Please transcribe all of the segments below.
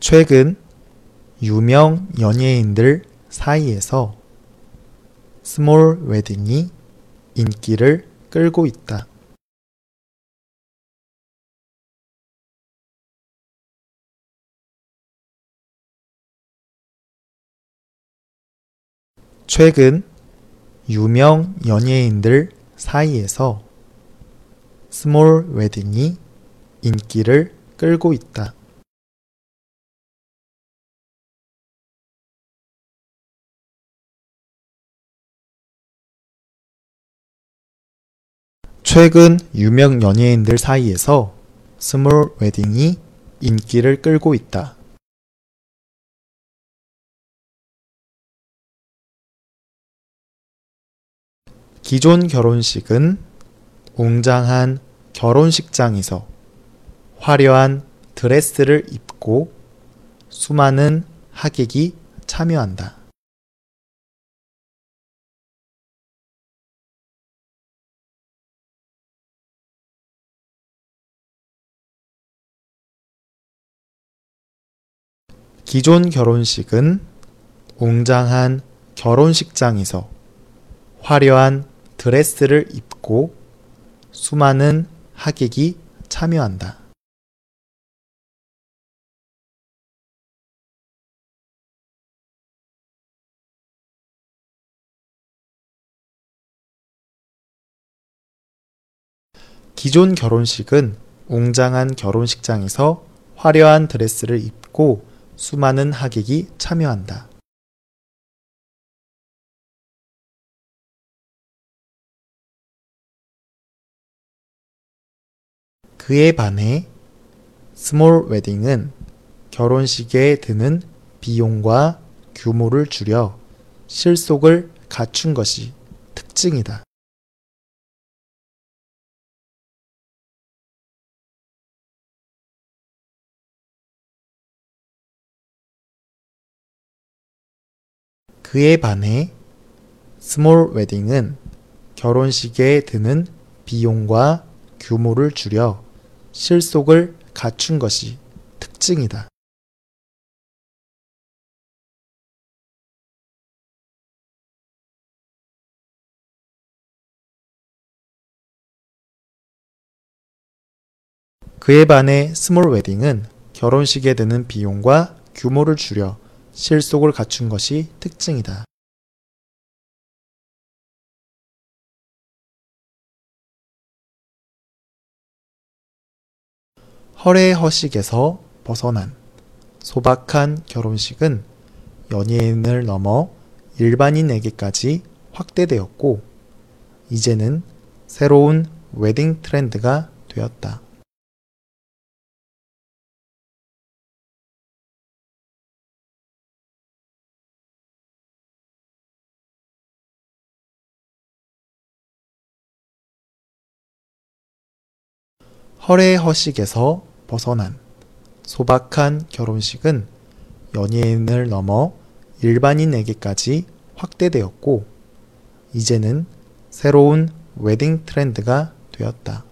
최근 유명 연예인들 사이에서 스몰 웨딩이 인기를 끌고 있다. 최근 유명 연예인들 사이에서 스몰 웨딩이 인기를 끌고 있다. 최근 유명 연예인들 사이에서 스몰 웨딩이 인기를 끌고 있다. 기존 결혼식은 웅장한 결혼식장에서 화려한 드레스를 입고 수많은 하객이 참여한다. 기존 결혼식은 웅장한 결혼식장에서 화려한 드레스를 입고 수많은 하객이 참여한다. 기존 결혼식은 웅장한 결혼식장에서 화려한 드레스를 입고 수많은 하객이 참여한다. 그에 반해 스몰 웨딩은 결혼식에 드는 비용과 규모를 줄여 실속을 갖춘 것이 특징이다. 그에 반해 스몰 웨딩은 결혼식에 드는 비용과 규모를 줄여 실속을 갖춘 것이 특징이다. 그에 반해 스몰 웨딩은 결혼식에 드는 비용과 규모를 줄여 실속을 갖춘 것이 특징이다. 허례 허식에서 벗어난 소박한 결혼식은 연예인을 넘어 일반인에게까지 확대되었고, 이제는 새로운 웨딩 트렌드가 되었다. 허례 허식에서 벗어난 소박한 결혼식은 연예인을 넘어 일반인에게까지 확대되었고, 이제는 새로운 웨딩 트렌드가 되었다.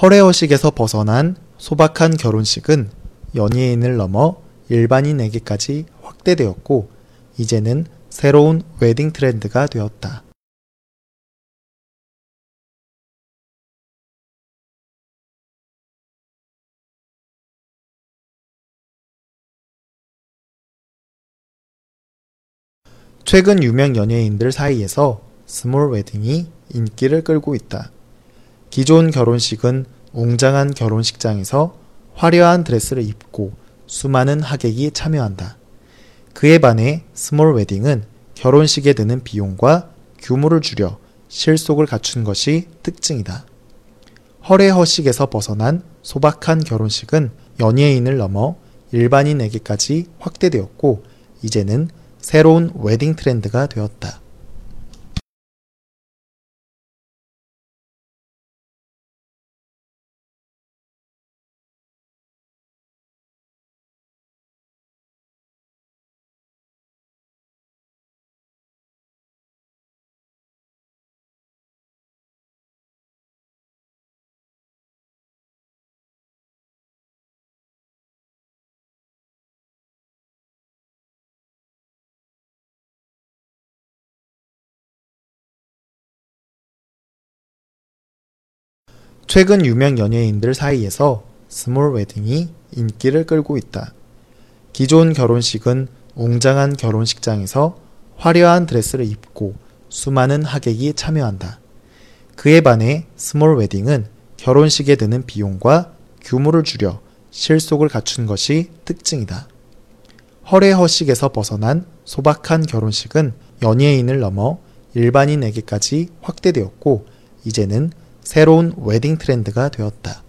허례허식에서 벗어난 소박한 결혼식은 연예인을 넘어 일반인에게까지 확대되었고, 이제는 새로운 웨딩 트렌드가 되었다. 최근 유명 연예인들 사이에서 스몰 웨딩이 인기를 끌고 있다. 기존 결혼식은 웅장한 결혼식장에서 화려한 드레스를 입고 수많은 하객이 참여한다. 그에 반해 스몰 웨딩은 결혼식에 드는 비용과 규모를 줄여 실속을 갖춘 것이 특징이다. 허례허식에서 벗어난 소박한 결혼식은 연예인을 넘어 일반인에게까지 확대되었고, 이제는 새로운 웨딩 트렌드가 되었다. 최근 유명 연예인들 사이에서 small wedding이 인기를 끌고 있다. 기존 결혼식은 웅장한 결혼식장에서 화려한 드레스를 입고 수많은 하객이 참여한다. 그에 반해 small wedding은 결혼식에 드는 비용과 규모를 줄여 실속을 갖춘 것이 특징이다. 허례허식에서 벗어난 소박한 결혼식은 연예인을 넘어 일반인에게까지 확대되었고 이제는 새로운 웨딩 트렌드가 되었다.